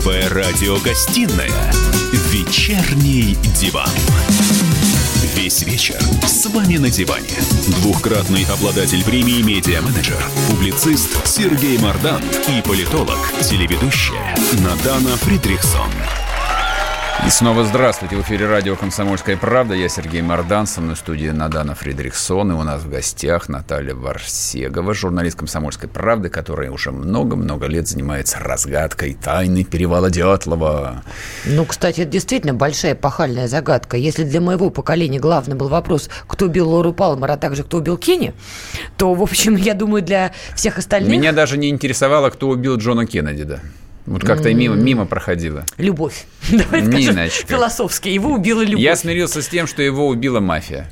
Первая радиогостинная «Вечерний диван». Весь вечер с вами на диване. Двухкратный обладатель премии «Медиа-менеджер», публицист Сергей Мардан и политолог, телеведущая Надана Фридрихсон. И снова здравствуйте. В эфире радио «Комсомольская правда». Я Сергей Мордан. Со мной в студии Надана Фридрихсон. И у нас в гостях Наталья Варсегова, журналист «Комсомольской правды», которая уже много-много лет занимается разгадкой тайны перевала Дятлова. Ну, кстати, это действительно большая пахальная загадка. Если для моего поколения главный был вопрос, кто убил Лору Палмер, а также кто убил Кенни, то, в общем, я думаю, для всех остальных... Меня даже не интересовало, кто убил Джона Кеннеди, да. Вот как-то мимо, мимо проходила. Любовь. Давай Ниночка. Философски. Его убила любовь. Я смирился с тем, что его убила мафия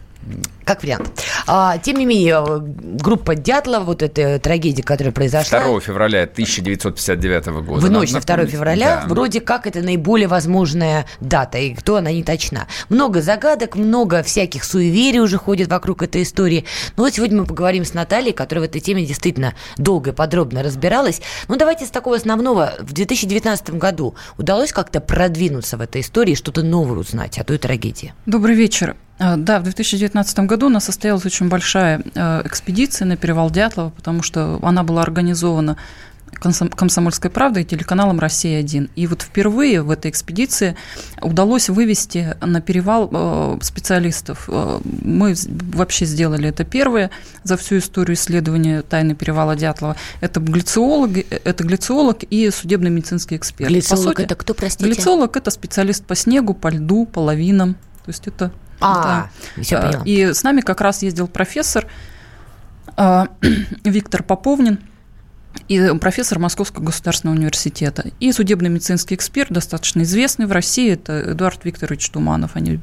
как вариант. А, тем не менее, группа Дятлова, вот эта трагедия, которая произошла... 2 февраля 1959 года. В ночь на 2 февраля, да. вроде как это наиболее возможная дата, и кто она не точна. Много загадок, много всяких суеверий уже ходит вокруг этой истории. Но вот сегодня мы поговорим с Натальей, которая в этой теме действительно долго и подробно разбиралась. Ну, давайте с такого основного. В 2019 году удалось как-то продвинуться в этой истории, что-то новое узнать о той трагедии? Добрый вечер. А, да, в 2019 году у нас состоялась очень большая э, экспедиция на перевал Дятлова, потому что она была организована «Комсомольской правдой» и телеканалом «Россия-1». И вот впервые в этой экспедиции удалось вывести на перевал э, специалистов. Э, мы вообще сделали это первое за всю историю исследования тайны перевала Дятлова. Это глициолог, это глициолог и судебный медицинский эксперт. Глициолог – это кто, простите? Глициолог – это специалист по снегу, по льду, по лавинам. То есть это а, да. все поняла. И с нами как раз ездил профессор э, Виктор Поповнин, и профессор Московского государственного университета, и судебно-медицинский эксперт, достаточно известный в России, это Эдуард Викторович Туманов. Они,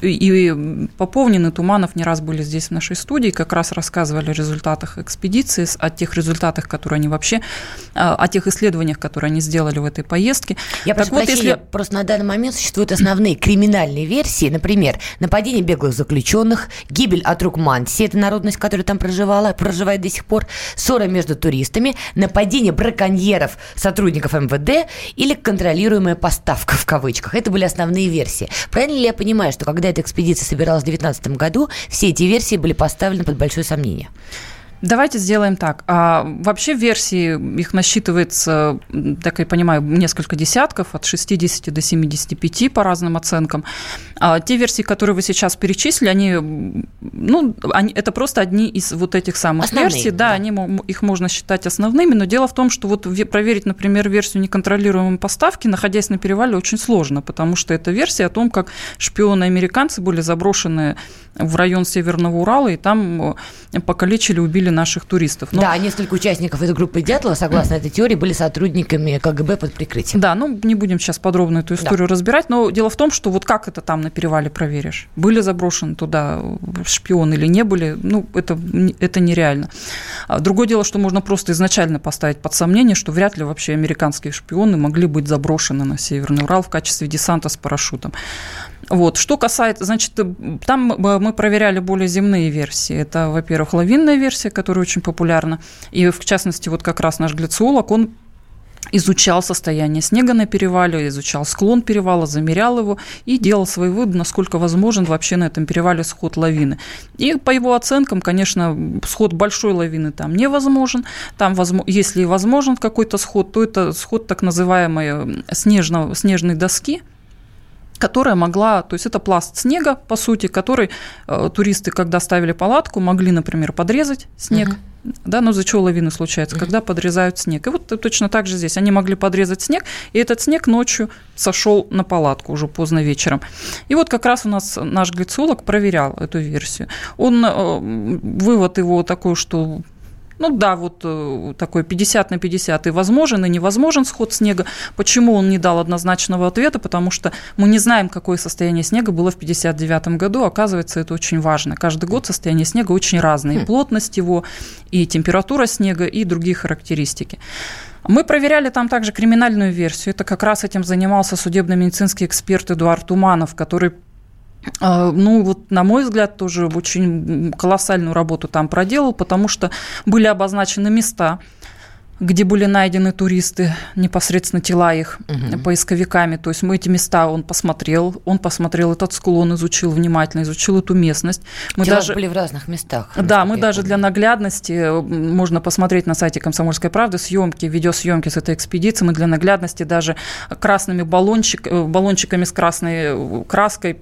и Поповнин и Туманов не раз были здесь в нашей студии, как раз рассказывали о результатах экспедиции, о тех результатах, которые они вообще, а, о тех исследованиях, которые они сделали в этой поездке. Я так прошу вот, если... просто на данный момент существуют основные криминальные версии, например, нападение беглых заключенных, гибель от рук Манси, это народность, которая там проживала, проживает до сих пор, ссора между туристами, нападение браконьеров сотрудников МВД или контролируемая поставка в кавычках. Это были основные версии. Правильно ли я понимаю, что когда эта экспедиция собиралась в 2019 году, все эти версии были поставлены под большое сомнение? Давайте сделаем так. А, вообще версии, их насчитывается, так я понимаю, несколько десятков, от 60 до 75 по разным оценкам. А те версии, которые вы сейчас перечислили, они, ну, они, это просто одни из вот этих самых Основные, версий. Да, да. Они, их можно считать основными, но дело в том, что вот проверить, например, версию неконтролируемой поставки, находясь на перевале, очень сложно, потому что это версия о том, как шпионы-американцы были заброшены в район Северного Урала, и там покалечили, убили наших туристов. Но... Да, несколько участников этой группы Дятлова, согласно этой теории, были сотрудниками КГБ под прикрытием. Да, ну не будем сейчас подробно эту историю да. разбирать, но дело в том, что вот как это там на перевале проверишь? Были заброшены туда шпионы или не были? Ну, это, это нереально. А другое дело, что можно просто изначально поставить под сомнение, что вряд ли вообще американские шпионы могли быть заброшены на Северный Урал в качестве десанта с парашютом. Вот. Что касается, значит, там мы проверяли более земные версии. Это, во-первых, лавинная версия, которая очень популярна. И, в частности, вот как раз наш глициолог, он изучал состояние снега на перевале, изучал склон перевала, замерял его и делал свои выводы, насколько возможен вообще на этом перевале сход лавины. И по его оценкам, конечно, сход большой лавины там невозможен. Там, если и возможен какой-то сход, то это сход так называемой снежного, снежной доски – которая могла, то есть это пласт снега, по сути, который э, туристы, когда ставили палатку, могли, например, подрезать снег, uh-huh. да, но за чего лавины случается, uh-huh. когда подрезают снег. И вот точно так же здесь. Они могли подрезать снег, и этот снег ночью сошел на палатку уже поздно вечером. И вот как раз у нас наш глициолог проверял эту версию. Он, э, вывод его такой, что ну да, вот э, такой 50 на 50 и возможен, и невозможен сход снега. Почему он не дал однозначного ответа? Потому что мы не знаем, какое состояние снега было в 59 году. Оказывается, это очень важно. Каждый год состояние снега очень разное. И хм. плотность его, и температура снега, и другие характеристики. Мы проверяли там также криминальную версию. Это как раз этим занимался судебно-медицинский эксперт Эдуард Туманов, который ну, вот, на мой взгляд, тоже очень колоссальную работу там проделал, потому что были обозначены места, где были найдены туристы, непосредственно тела их угу. поисковиками. То есть мы эти места, он посмотрел, он посмотрел этот склон, изучил внимательно, изучил эту местность. Мы тела даже были в разных местах. Да, мы даже для наглядности, можно посмотреть на сайте «Комсомольской правды» съемки, видеосъемки с этой экспедиции. Мы для наглядности даже красными баллончик, э, баллончиками с красной э, краской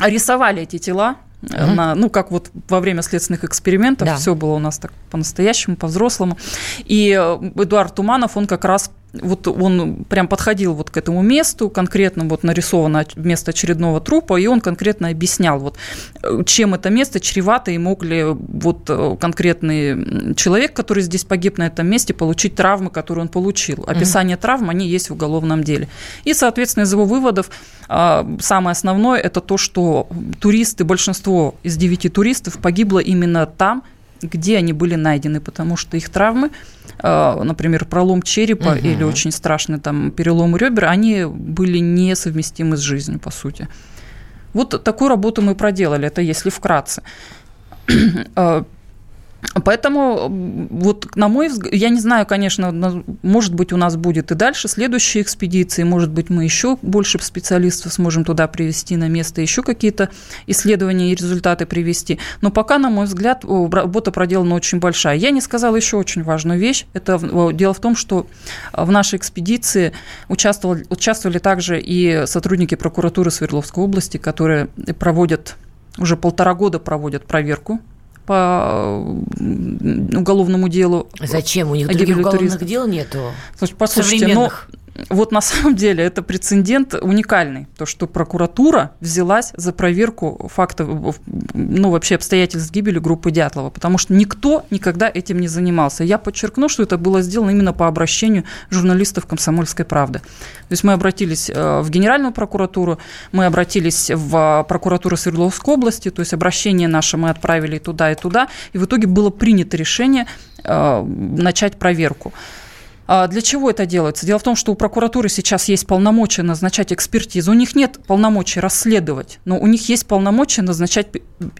рисовали эти тела, угу. на, ну, как вот во время следственных экспериментов, да. все было у нас так по-настоящему, по-взрослому. И э, Эдуард Туманов, он как раз вот он прям подходил вот к этому месту, конкретно вот нарисовано место очередного трупа, и он конкретно объяснял, вот, э, чем это место чревато, и мог ли вот э, конкретный человек, который здесь погиб на этом месте, получить травмы, которые он получил. Описание угу. травм, они есть в уголовном деле. И, соответственно, из его выводов а, самое основное – это то, что туристы, большинство из девяти туристов погибло именно там, где они были найдены, потому что их травмы, а, например, пролом черепа угу. или очень страшный там перелом ребер, они были несовместимы с жизнью, по сути. Вот такую работу мы проделали, это если вкратце. Поэтому, вот, на мой взгляд, я не знаю, конечно, может быть, у нас будет и дальше следующие экспедиции, может быть, мы еще больше специалистов сможем туда привести на место, еще какие-то исследования и результаты привести. Но пока, на мой взгляд, работа проделана очень большая. Я не сказала еще очень важную вещь. Это дело в том, что в нашей экспедиции участвовали, участвовали также и сотрудники прокуратуры Свердловской области, которые проводят уже полтора года проводят проверку по уголовному делу. Зачем? У них других уголовных дел нету? Слушайте, послушайте, но вот на самом деле это прецедент уникальный, то, что прокуратура взялась за проверку фактов, ну, вообще обстоятельств гибели группы Дятлова, потому что никто никогда этим не занимался. Я подчеркну, что это было сделано именно по обращению журналистов «Комсомольской правды». То есть мы обратились э, в Генеральную прокуратуру, мы обратились в прокуратуру Свердловской области, то есть обращение наше мы отправили туда, и туда, и в итоге было принято решение э, начать проверку. А для чего это делается? Дело в том, что у прокуратуры сейчас есть полномочия назначать экспертизу. У них нет полномочий расследовать, но у них есть полномочия назначать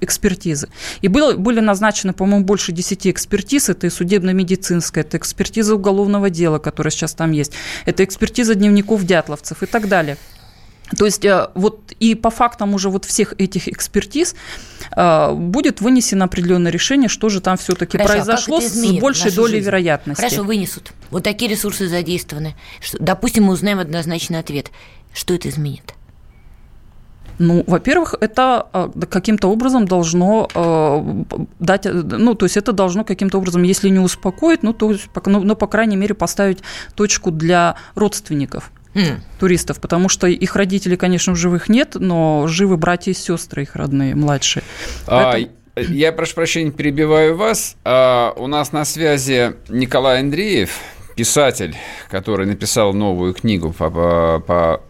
экспертизы. И было, были назначены, по-моему, больше 10 экспертиз. Это и судебно-медицинская, это экспертиза уголовного дела, которая сейчас там есть, это экспертиза дневников дятловцев и так далее. То есть э, вот и по фактам уже вот всех этих экспертиз э, будет вынесено определенное решение, что же там все-таки а произошло а с большей долей жизнь? вероятности. Хорошо, вынесут. Вот такие ресурсы задействованы. Допустим, мы узнаем однозначный ответ. Что это изменит? Ну, во-первых, это э, каким-то образом должно дать, ну, то есть это должно каким-то образом, если не успокоить, ну, то, ну, ну, по крайней мере, поставить точку для родственников mm. туристов, потому что их родителей, конечно, в живых нет, но живы братья и сестры их родные, младшие. А, Поэтому... Я прошу прощения, перебиваю вас. А, у нас на связи Николай Андреев, писатель, который написал новую книгу по, по, по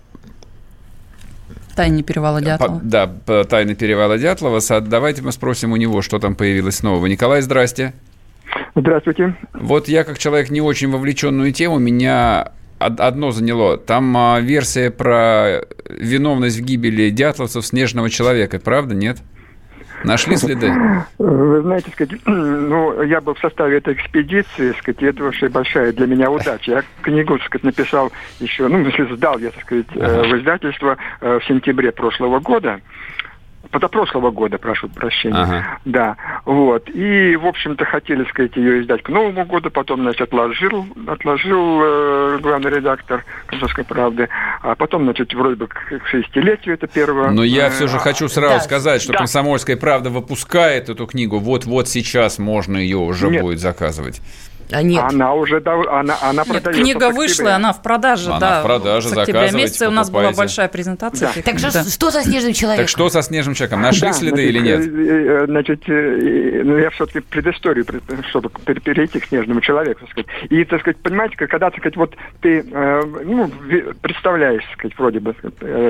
Тайны перевала Дятлова. По, да, по тайны перевала Дятлова. Давайте мы спросим у него, что там появилось нового. Николай, здрасте. Здравствуйте. Вот я, как человек не очень вовлеченную тему, меня одно заняло. Там а, версия про виновность в гибели дятловцев снежного человека, правда, нет? Нашли следы? Вы знаете, сказать, ну, я был в составе этой экспедиции, сказать, это вообще большая для меня удача. Я книгу, сказать, написал еще, ну, если сдал я, так сказать, ага. в издательство э, в сентябре прошлого года позапрошлого года, прошу прощения. Ага. Да, вот. И, в общем-то, хотели, сказать, ее издать к Новому году, потом, значит, отложил, отложил э, главный редактор «Комсомольской правды», а потом, значит, вроде бы к 60-летию это первое. Но я все же хочу сразу да. сказать, что да. «Комсомольская правда» выпускает эту книгу, вот-вот сейчас можно ее уже Нет. будет заказывать. А нет. Она уже она, она нет, Книга вышла, она в продаже, она да. в продаже, с октября месяца у нас была большая презентация. Да. Так да. что со снежным человеком? Так что со снежным человеком? Нашли да, следы значит, или нет? Э, э, значит, э, ну, я все-таки предысторию, чтобы перейти к снежному человеку, так сказать. И, так сказать, понимаете, когда, так сказать, вот ты ну, представляешь, так сказать, вроде бы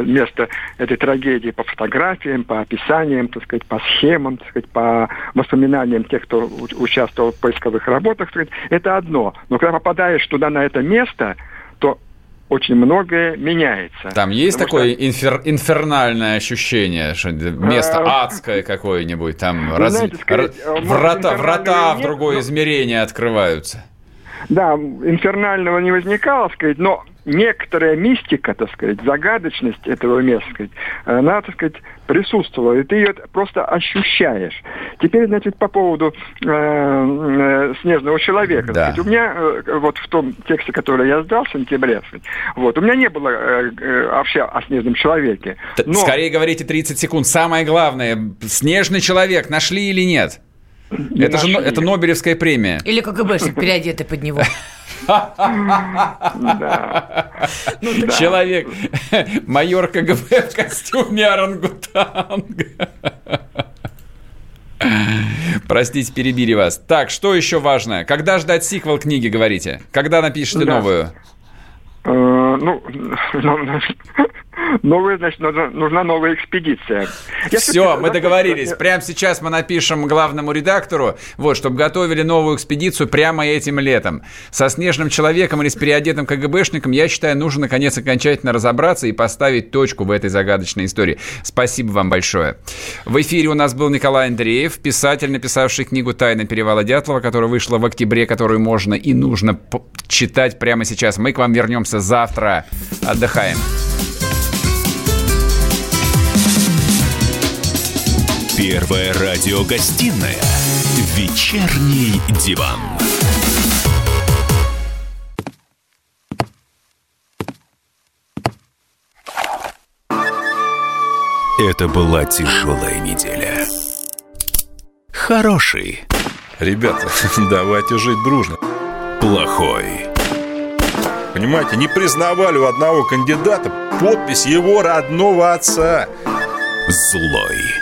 место этой трагедии по фотографиям, по описаниям, так сказать, по схемам, так сказать, по воспоминаниям тех, кто участвовал в поисковых работах, так сказать, это одно. Но когда попадаешь туда, на это место, то очень многое меняется. Там есть Потому такое что... инфер... инфернальное ощущение, что место э, адское какое-нибудь, там раз... сказать, врата, врата в другое измерение открываются. Да, инфернального не возникало, сказать, но некоторая мистика, так сказать, загадочность этого места, сказать, она, так сказать, присутствовала, и ты ее просто ощущаешь. Теперь, значит, по поводу э, э, снежного человека. Да. Сказать, у меня э, вот в том тексте, который я сдал в сентябре, сказать, вот, у меня не было э, э, вообще о снежном человеке. Но... Скорее говорите 30 секунд. Самое главное, снежный человек нашли или нет? Это нашли. же это Нобелевская премия. Или КГБшник переодетый под него. Ну, Человек, майор КГБ в костюме орангутанга. Простите, перебили вас. Так, что еще важное? Когда ждать сиквел книги, говорите? Когда напишете новую? Э, ну, новая, значит, нужна новая экспедиция. Я Все, мы договорились. Я... Прямо сейчас мы напишем главному редактору, вот, чтобы готовили новую экспедицию прямо этим летом. Со снежным человеком или с переодетым КГБшником, я считаю, нужно, наконец, окончательно разобраться и поставить точку в этой загадочной истории. Спасибо вам большое. В эфире у нас был Николай Андреев, писатель, написавший книгу «Тайна перевала Дятлова», которая вышла в октябре, которую можно и нужно читать прямо сейчас. Мы к вам вернемся завтра. Отдыхаем. Первая радиогостинная «Вечерний диван». Это была тяжелая неделя. Хороший. Ребята, давайте жить дружно. Плохой. Понимаете, не признавали у одного кандидата подпись его родного отца. Злой.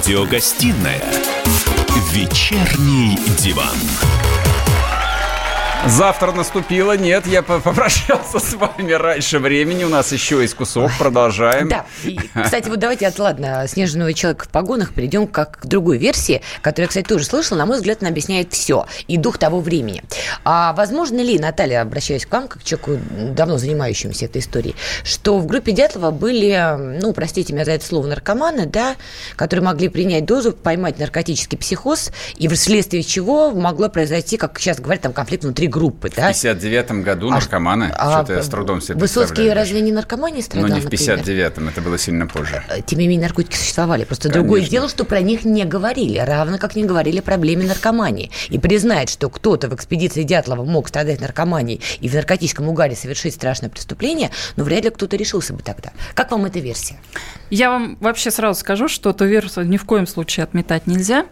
Радиогостинная «Вечерний диван». Завтра наступило. Нет, я попрощался с вами раньше времени. У нас еще есть кусок. Продолжаем. Да. И, кстати, вот давайте от, ладно, снежного человека в погонах перейдем как к другой версии, которую я, кстати, тоже слышала. На мой взгляд, она объясняет все. И дух того времени. А возможно ли, Наталья, обращаюсь к вам, как человеку, давно занимающемуся этой историей, что в группе Дятлова были, ну, простите меня за это слово, наркоманы, да, которые могли принять дозу, поймать наркотический психоз, и вследствие чего могло произойти, как сейчас говорят, там конфликт внутри группы, да? В 59 году а наркоманы, а, что-то я с трудом себе Высоцкий разве не наркоманией страдал, Ну, не в 59-м, это было сильно позже. Э, тем не менее, наркотики существовали. Просто Конечно. другое дело, что про них не говорили, равно как не говорили о проблеме наркомании. И признать, что кто-то в экспедиции Дятлова мог страдать наркоманией и в наркотическом угаре совершить страшное преступление, ну, вряд ли кто-то решился бы тогда. Как вам эта версия? Я вам вообще сразу скажу, что эту версию ни в коем случае отметать нельзя.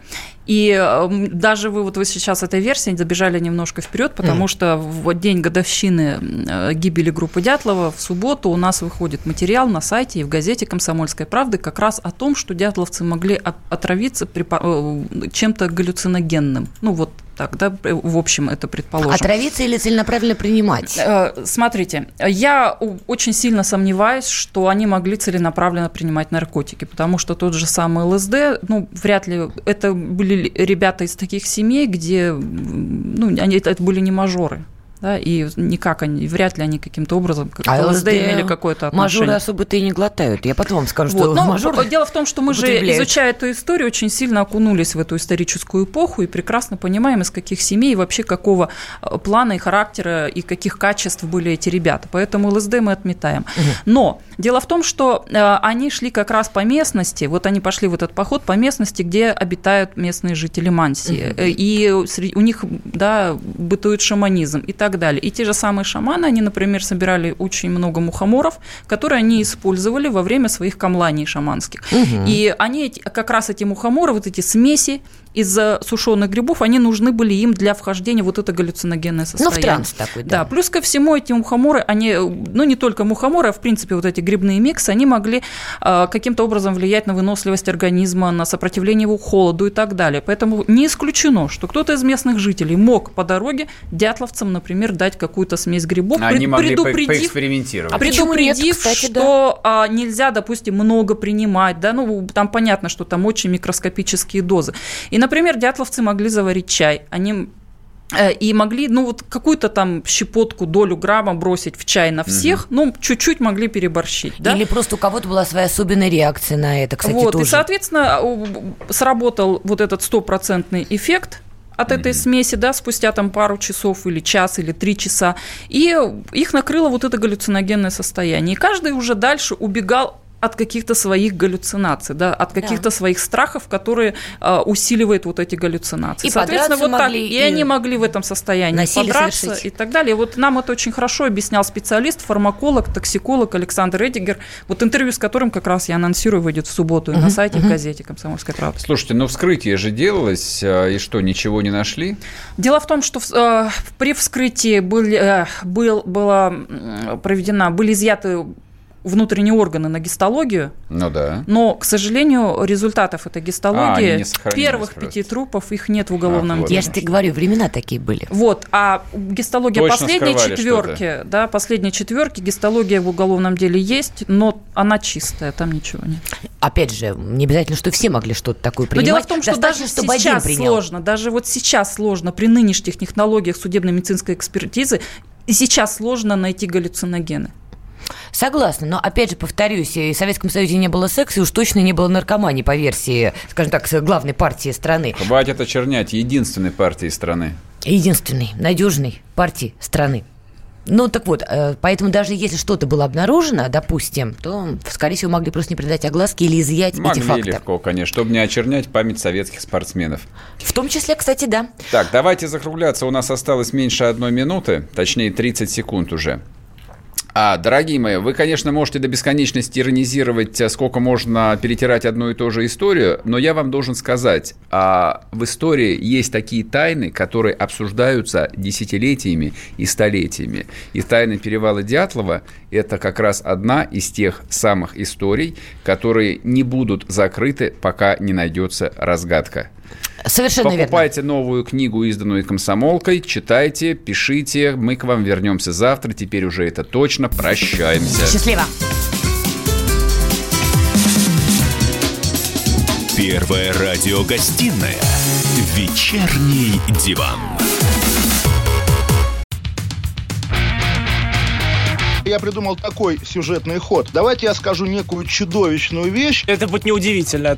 И эм, даже вы вот вы сейчас этой версии забежали немножко вперед, потому mm. что в день годовщины э, гибели группы Дятлова в субботу у нас выходит материал на сайте и в газете «Комсомольской правды» как раз о том, что дятловцы могли отравиться э, чем-то галлюциногенным. Ну вот так, да, в общем, это предположим. Отравиться или целенаправленно принимать? Э, смотрите, я очень сильно сомневаюсь, что они могли целенаправленно принимать наркотики, потому что тот же самый ЛСД, ну, вряд ли, это были ребята из таких семей, где, ну, они, это были не мажоры, да, и никак они, вряд ли они каким-то образом как а ЛСД имели какое-то отношение. Мажоры особо-то и не глотают. Я потом вам скажу, вот. что Но мажоры Дело в том, что мы же, изучая эту историю, очень сильно окунулись в эту историческую эпоху и прекрасно понимаем, из каких семей, вообще какого э, плана и характера и каких качеств были эти ребята. Поэтому ЛСД мы отметаем. Но дело в том, что э, они шли как раз по местности, вот они пошли в этот поход по местности, где обитают местные жители Мансии. Угу. И у них, да, бытует шаманизм и так так далее. И те же самые шаманы, они, например, собирали очень много мухоморов, которые они использовали во время своих камланий шаманских. Угу. И они как раз эти мухоморы, вот эти смеси, из сушеных грибов, они нужны были им для вхождения вот это галлюциногенное состояние. Ну, в транс такой, да. Да, плюс ко всему эти мухоморы, они, ну, не только мухоморы, а, в принципе, вот эти грибные миксы, они могли э, каким-то образом влиять на выносливость организма, на сопротивление его холоду и так далее. Поэтому не исключено, что кто-то из местных жителей мог по дороге дятловцам, например, дать какую-то смесь грибов, Они могли предупредив, поэкспериментировать. А почему нет, предупредив, кстати, что а, нельзя, допустим, много принимать, да, ну, там понятно, что там очень микроскопические дозы. И, например, дятловцы могли заварить чай, они э, и могли, ну, вот какую-то там щепотку, долю грамма бросить в чай на всех, ну, чуть-чуть могли переборщить, да? Или просто у кого-то была своя особенная реакция на это, кстати, вот, тоже. и, соответственно, сработал вот этот стопроцентный эффект от этой смеси, да, спустя там пару часов или час, или три часа, и их накрыло вот это галлюциногенное состояние. И каждый уже дальше убегал от каких-то своих галлюцинаций, да, от каких-то своих страхов, которые э, усиливают вот эти галлюцинации. И Соответственно, вот так, и, и они могли в этом состоянии подраться совершить. и так далее. Вот нам это очень хорошо объяснял специалист, фармаколог, токсиколог Александр Эдигер, вот интервью с которым как раз я анонсирую, выйдет в субботу и на сайте, в газете «Комсомольская правда». Слушайте, ну вскрытие же делалось, э, и что, ничего не нашли? Дело в том, что э, при вскрытии были, э, был, была проведена, были изъяты внутренние органы на гистологию, Ну да. но, к сожалению, результатов этой А, гистологии, сохранились первых просто. пяти трупов, их нет в уголовном вот деле. Я же тебе говорю, времена такие были. Вот, а гистология Точно последней четверки, да, последней четверки, гистология в уголовном деле есть, но она чистая, там ничего нет. Опять же, не обязательно, что все могли что-то такое Но принимать. дело в том, что Достаточно, даже чтобы один сейчас принял. сложно, даже вот сейчас сложно при нынешних технологиях судебно-медицинской экспертизы, и сейчас сложно найти галлюциногены. Согласна, но опять же повторюсь, и в Советском Союзе не было секса, и уж точно не было наркомании, по версии, скажем так, главной партии страны. Хватит очернять единственной партии страны. Единственной, надежной партии страны. Ну, так вот, э, поэтому даже если что-то было обнаружено, допустим, то, скорее всего, могли просто не придать огласки или изъять эти Могли факты. легко, конечно, чтобы не очернять память советских спортсменов. В том числе, кстати, да. Так, давайте закругляться. У нас осталось меньше одной минуты, точнее 30 секунд уже. А, дорогие мои, вы, конечно, можете до бесконечности иронизировать, а, сколько можно перетирать одну и ту же историю, но я вам должен сказать, а, в истории есть такие тайны, которые обсуждаются десятилетиями и столетиями. И тайна перевала Дятлова – это как раз одна из тех самых историй, которые не будут закрыты, пока не найдется разгадка. Совершенно верно. Покупайте новую книгу, изданную комсомолкой, читайте, пишите. Мы к вам вернемся завтра. Теперь уже это точно. Прощаемся. Счастливо. Первая радиогостинная «Вечерний диван». Я придумал такой сюжетный ход. Давайте я скажу некую чудовищную вещь. Это будет неудивительно.